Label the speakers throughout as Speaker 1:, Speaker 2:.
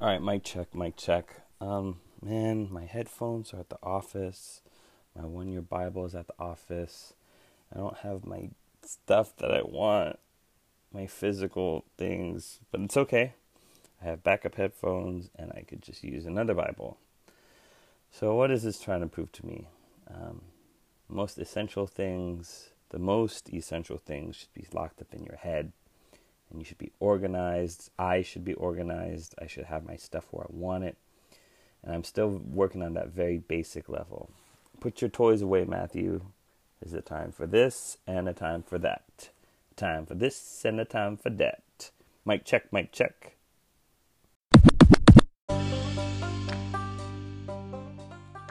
Speaker 1: All right, mic check, mic check. Um, man, my headphones are at the office. My one year Bible is at the office. I don't have my stuff that I want, my physical things, but it's okay. I have backup headphones and I could just use another Bible. So, what is this trying to prove to me? Um, most essential things, the most essential things should be locked up in your head and you should be organized. I should be organized. I should have my stuff where I want it. And I'm still working on that very basic level. Put your toys away, Matthew. There's a time for this and a time for that. Time for this and a time for that. Mic check, mic check.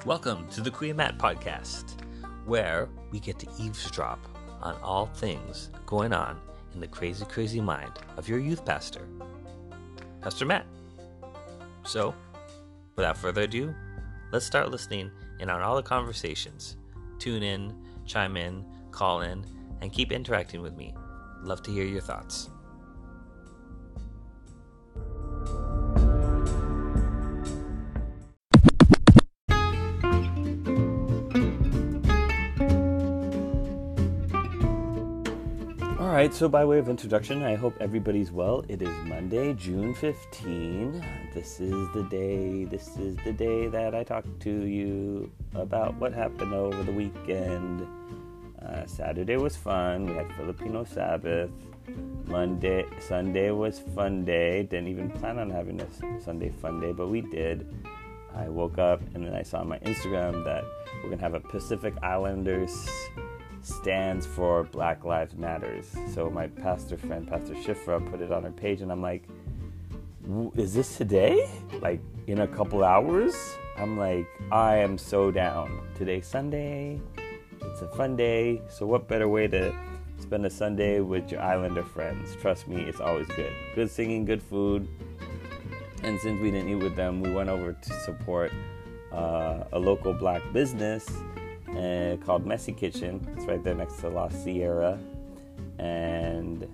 Speaker 2: Welcome to the Kuya Matt podcast, where we get to eavesdrop on all things going on in the crazy, crazy mind of your youth pastor, Pastor Matt. So, without further ado, let's start listening in on all the conversations. Tune in, chime in, call in, and keep interacting with me. Love to hear your thoughts.
Speaker 1: Right, so by way of introduction, I hope everybody's well. It is Monday, June 15. This is the day, this is the day that I talk to you about what happened over the weekend. Uh, Saturday was fun. We had Filipino Sabbath. Monday, Sunday was fun day. Didn't even plan on having a Sunday fun day, but we did. I woke up and then I saw on my Instagram that we're gonna have a Pacific Islanders stands for Black Lives Matters. So my pastor friend, Pastor Shifra, put it on her page, and I'm like, "Is this today? Like in a couple hours?" I'm like, "I am so down. Today's Sunday. It's a fun day. So what better way to spend a Sunday with your Islander friends? Trust me, it's always good. Good singing, good food." And since we didn't eat with them, we went over to support uh, a local black business uh, called Messy Kitchen. It's right there next to La Sierra. And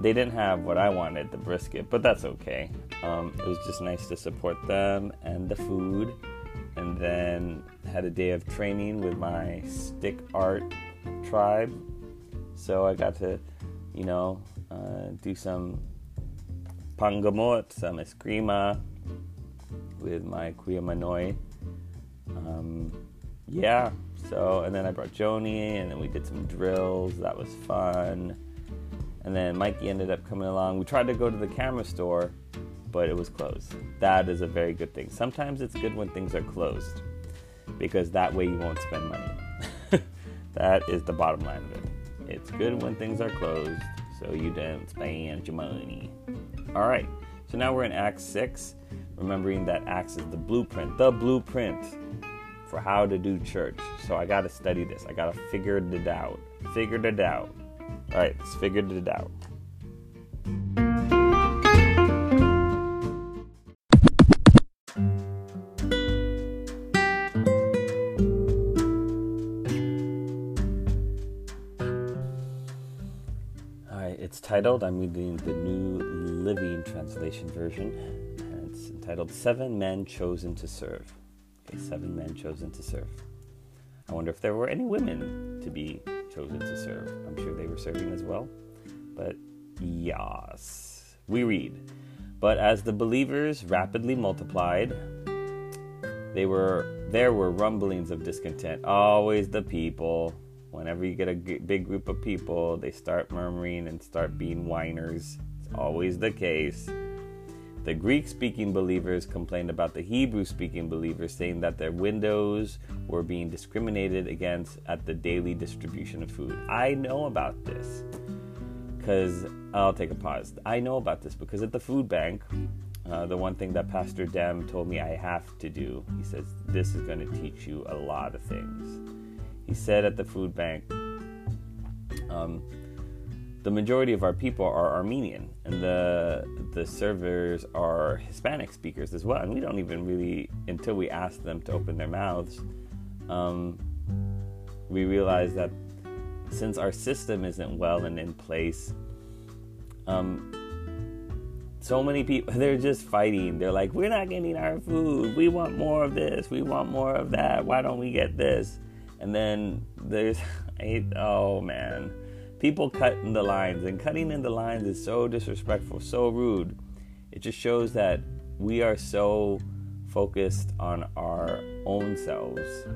Speaker 1: they didn't have what I wanted, the brisket, but that's okay. Um, it was just nice to support them and the food. And then had a day of training with my stick art tribe. So I got to, you know, uh, do some pangamot, some eskrima with my Kuya Manoy. Um, yeah, so, and then I brought Joni, and then we did some drills. That was fun. And then Mikey ended up coming along. We tried to go to the camera store, but it was closed. That is a very good thing. Sometimes it's good when things are closed because that way you won't spend money. that is the bottom line of it. It's good when things are closed so you don't spend your money. All right, so now we're in Acts 6, remembering that Acts is the blueprint, the blueprint for how to do church. So I got to study this. I got to figure it out. Figured it out. All right, let's figure it out. All right, it's titled, I'm reading the New Living Translation version, and it's entitled Seven Men Chosen to Serve. Seven men chosen to serve. I wonder if there were any women to be chosen to serve. I'm sure they were serving as well. But yes, we read. But as the believers rapidly multiplied, they were there were rumblings of discontent. Always the people. Whenever you get a big group of people, they start murmuring and start being whiners. It's always the case. The Greek speaking believers complained about the Hebrew speaking believers, saying that their windows were being discriminated against at the daily distribution of food. I know about this because I'll take a pause. I know about this because at the food bank, uh, the one thing that Pastor Dem told me I have to do, he says, this is going to teach you a lot of things. He said at the food bank, um, the majority of our people are Armenian, and the the servers are Hispanic speakers as well. And we don't even really, until we ask them to open their mouths, um, we realize that since our system isn't well and in place, um, so many people they're just fighting. They're like we're not getting our food. We want more of this. We want more of that. Why don't we get this? And then there's oh man people cut in the lines and cutting in the lines is so disrespectful so rude it just shows that we are so focused on our own selves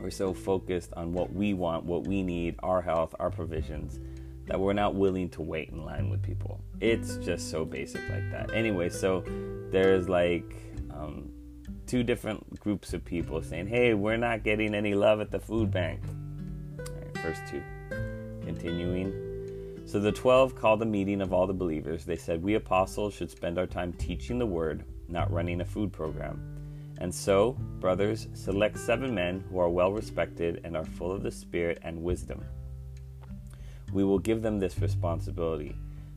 Speaker 1: we're so focused on what we want what we need our health our provisions that we're not willing to wait in line with people. It's just so basic like that. Anyway, so there's like um, two different groups of people saying, hey, we're not getting any love at the food bank. First two. Continuing. So the 12 called a meeting of all the believers. They said, We apostles should spend our time teaching the word, not running a food program. And so, brothers, select seven men who are well respected and are full of the Spirit and wisdom we will give them this responsibility.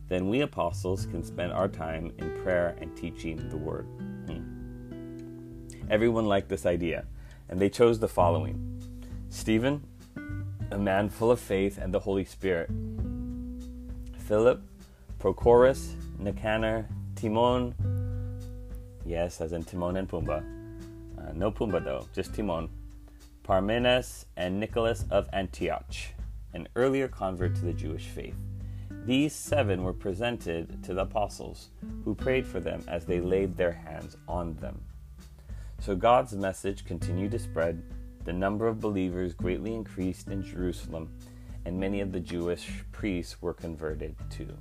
Speaker 1: Then we apostles can spend our time in prayer and teaching the word. Hmm. Everyone liked this idea, and they chose the following Stephen, a man full of faith and the Holy Spirit, Philip, Prochorus, Nicanor, Timon, yes, as in Timon and Pumbaa, uh, no Pumbaa though, just Timon, Parmenas, and Nicholas of Antioch an earlier convert to the Jewish faith. These seven were presented to the apostles, who prayed for them as they laid their hands on them. So God's message continued to spread. The number of believers greatly increased in Jerusalem, and many of the Jewish priests were converted too.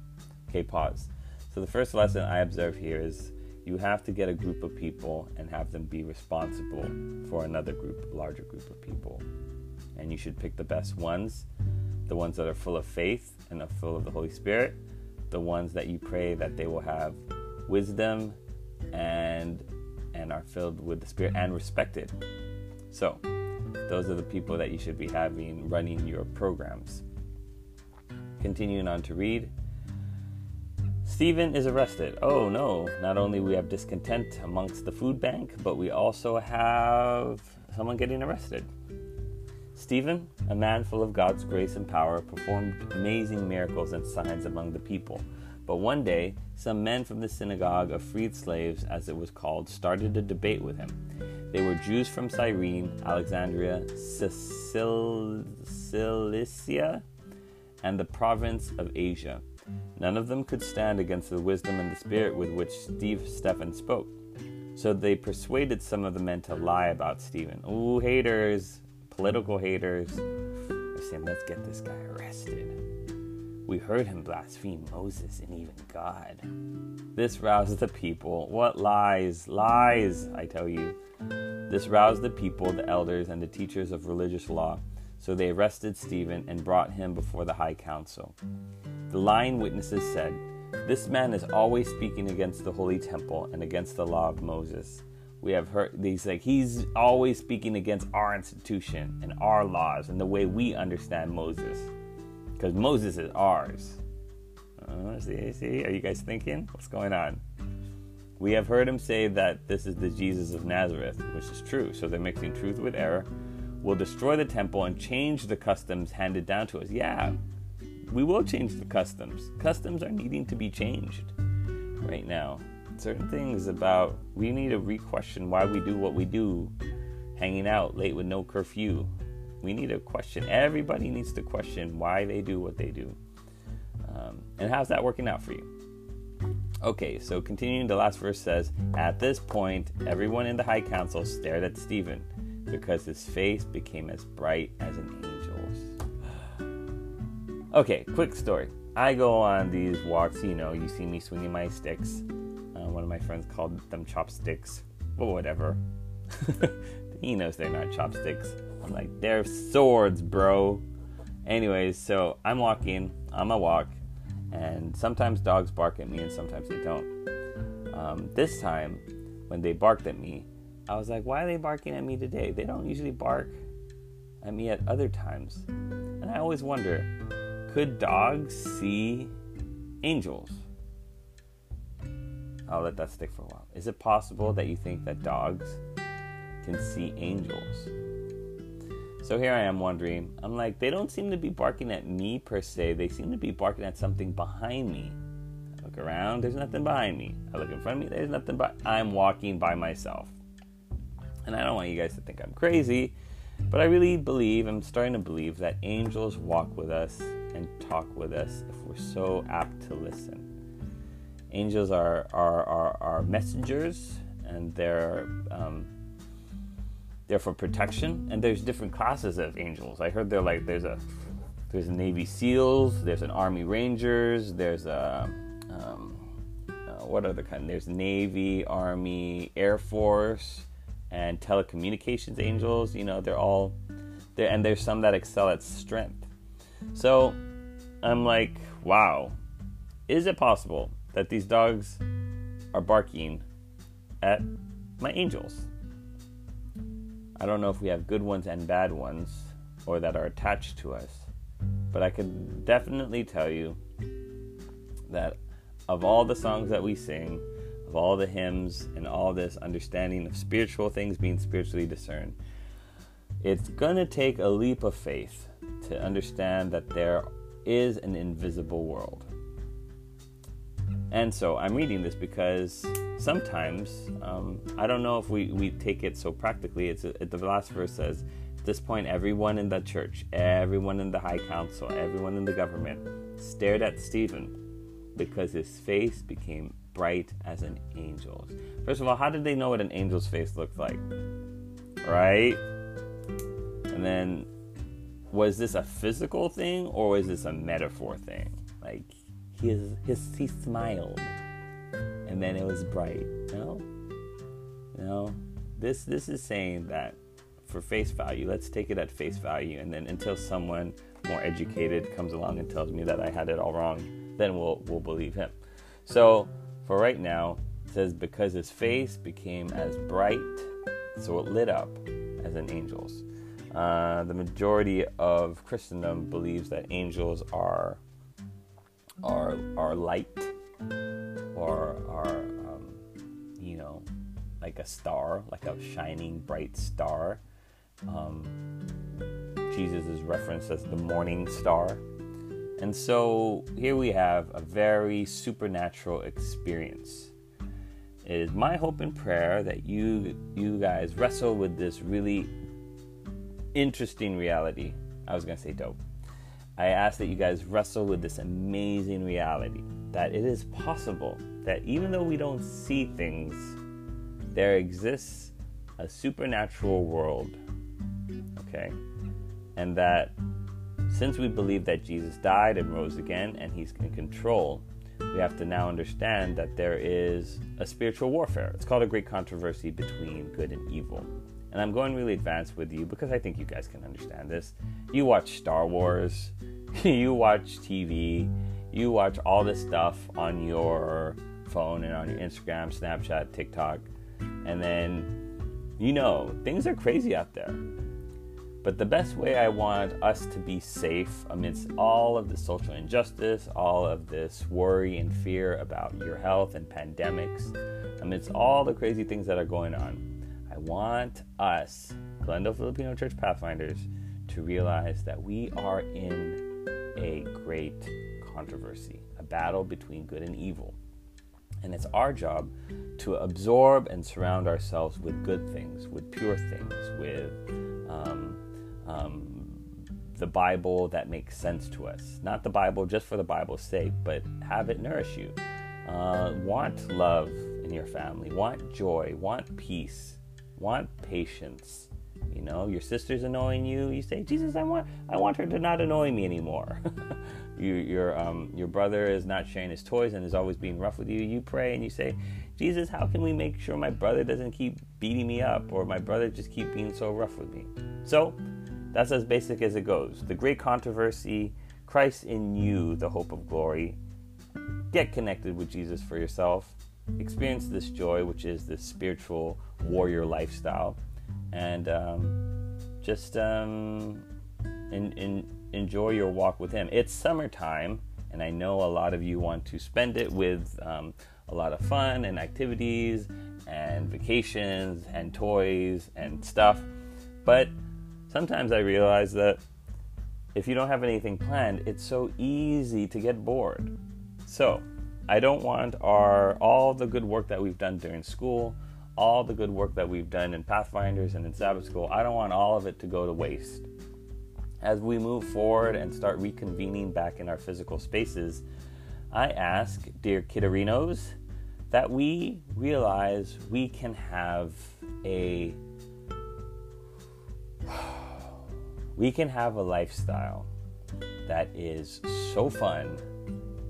Speaker 1: Okay, pause. So the first lesson I observe here is you have to get a group of people and have them be responsible for another group, larger group of people. And you should pick the best ones the ones that are full of faith and are full of the Holy Spirit, the ones that you pray that they will have wisdom and and are filled with the Spirit and respected. So, those are the people that you should be having running your programs. Continuing on to read. Stephen is arrested. Oh no, not only we have discontent amongst the food bank, but we also have someone getting arrested. Stephen, a man full of God's grace and power, performed amazing miracles and signs among the people. But one day, some men from the synagogue of freed slaves, as it was called, started a debate with him. They were Jews from Cyrene, Alexandria, Cilicia, and the province of Asia. None of them could stand against the wisdom and the spirit with which Steve Stephen spoke. So they persuaded some of the men to lie about Stephen. Ooh, haters! political haters They're saying, let's get this guy arrested. We heard him blaspheme Moses and even God. This roused the people. What lies? Lies, I tell you. This roused the people, the elders, and the teachers of religious law. So they arrested Stephen and brought him before the high council. The lying witnesses said, This man is always speaking against the holy temple and against the law of Moses we have heard these like he's always speaking against our institution and our laws and the way we understand Moses because Moses is ours. Uh, see, see, are you guys thinking what's going on? We have heard him say that this is the Jesus of Nazareth, which is true. So they're mixing truth with error. We'll destroy the temple and change the customs handed down to us. Yeah, we will change the customs. Customs are needing to be changed right now certain things about we need to re-question why we do what we do, hanging out late with no curfew. We need to question. Everybody needs to question why they do what they do. Um, and how's that working out for you? Okay, so continuing, the last verse says, At this point, everyone in the high council stared at Stephen because his face became as bright as an angel's. okay, quick story. I go on these walks, you know, you see me swinging my sticks uh, one of my friends called them chopsticks. But whatever. he knows they're not chopsticks. I'm like, they're swords, bro. Anyways, so I'm walking on my walk, and sometimes dogs bark at me, and sometimes they don't. Um, this time, when they barked at me, I was like, why are they barking at me today? They don't usually bark at me at other times. And I always wonder could dogs see angels? I'll let that stick for a while. Is it possible that you think that dogs can see angels? So here I am wondering. I'm like, they don't seem to be barking at me per se. They seem to be barking at something behind me. I look around, there's nothing behind me. I look in front of me, there's nothing but I'm walking by myself. And I don't want you guys to think I'm crazy, but I really believe, I'm starting to believe that angels walk with us and talk with us if we're so apt to listen. Angels are, are, are, are messengers and they're um, they're for protection and there's different classes of angels. I heard they're like there's a there's a navy seals there's an army rangers there's a um, uh, what other kind? There's navy army air force and telecommunications angels you know they're all there and there's some that excel at strength. So i'm like wow. Is it possible that these dogs are barking at my angels I don't know if we have good ones and bad ones or that are attached to us, but I can definitely tell you that of all the songs that we sing, of all the hymns, and all this understanding of spiritual things being spiritually discerned, it's going to take a leap of faith to understand that there is an invisible world. And so I'm reading this because sometimes um, I don't know if we, we take it so practically. It's it, the last verse says, "At this point, everyone in the church, everyone in the high council, everyone in the government stared at Stephen because his face became bright as an angel's." First of all, how did they know what an angel's face looked like? Right? And then, was this a physical thing or was this a metaphor thing? Like his his he smiled. And then it was bright. No? No? This this is saying that for face value let's take it at face value. And then until someone more educated comes along and tells me that i had it all wrong then we'll we'll believe him. So for right now it says because his face became as bright so it lit up as an angel's. Uh, the majority of christendom believes that angels are are are light or are um, you know like a star, like a shining bright star. Um, Jesus is referenced as the morning star. And so here we have a very supernatural experience. It is my hope and prayer that you you guys wrestle with this really interesting reality. I was to say dope. I ask that you guys wrestle with this amazing reality that it is possible that even though we don't see things, there exists a supernatural world. Okay? And that since we believe that Jesus died and rose again and he's in control, we have to now understand that there is a spiritual warfare. It's called a great controversy between good and evil. And I'm going really advanced with you because I think you guys can understand this. You watch Star Wars, you watch TV, you watch all this stuff on your phone and on your Instagram, Snapchat, TikTok, and then you know things are crazy out there. But the best way I want us to be safe amidst all of the social injustice, all of this worry and fear about your health and pandemics, amidst all the crazy things that are going on, want us, Glendale Filipino Church Pathfinders, to realize that we are in a great controversy, a battle between good and evil. And it's our job to absorb and surround ourselves with good things, with pure things, with um, um, the Bible that makes sense to us. Not the Bible just for the Bible's sake, but have it nourish you. Uh, want love in your family, want joy, want peace, want patience, you know, your sister's annoying you. You say, Jesus, I want, I want her to not annoy me anymore. you, your, um, your brother is not sharing his toys and is always being rough with you. You pray and you say, Jesus, how can we make sure my brother doesn't keep beating me up or my brother just keep being so rough with me? So that's as basic as it goes. The great controversy, Christ in you, the hope of glory. Get connected with Jesus for yourself. Experience this joy, which is this spiritual warrior lifestyle and um, just um, in, in, enjoy your walk with Him. It's summertime, and I know a lot of you want to spend it with um, a lot of fun and activities and vacations and toys and stuff. But sometimes I realize that if you don't have anything planned, it's so easy to get bored. So, I don't want our all the good work that we've done during school, all the good work that we've done in Pathfinders and in Sabbath School. I don't want all of it to go to waste. As we move forward and start reconvening back in our physical spaces, I ask, dear Kidderinos, that we realize we can have a we can have a lifestyle that is so fun,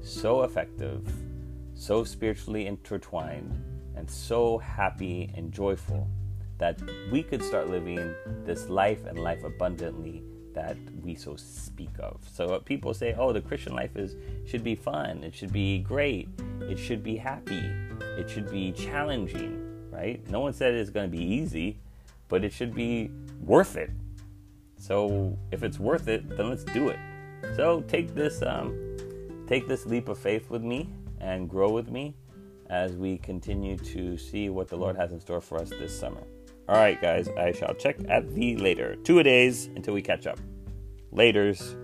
Speaker 1: so effective, so spiritually intertwined, and so happy and joyful that we could start living this life and life abundantly that we so speak of. So people say, "Oh, the Christian life is should be fun. It should be great. It should be happy. It should be challenging." Right? No one said it's going to be easy, but it should be worth it. So if it's worth it, then let's do it. So take this um, take this leap of faith with me and grow with me as we continue to see what the Lord has in store for us this summer. All right, guys, I shall check at thee later. Two a days until we catch up. Laters.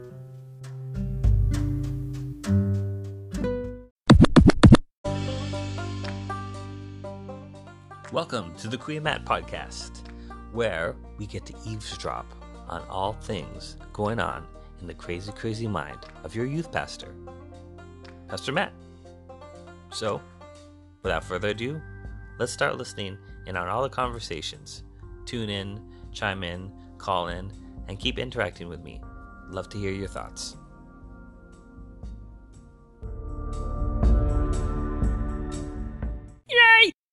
Speaker 2: Welcome to the Kuya Matt podcast, where we get to eavesdrop on all things going on in the crazy, crazy mind of your youth pastor, Pastor Matt. So, without further ado, let's start listening in on all the conversations. Tune in, chime in, call in, and keep interacting with me. Love to hear your thoughts.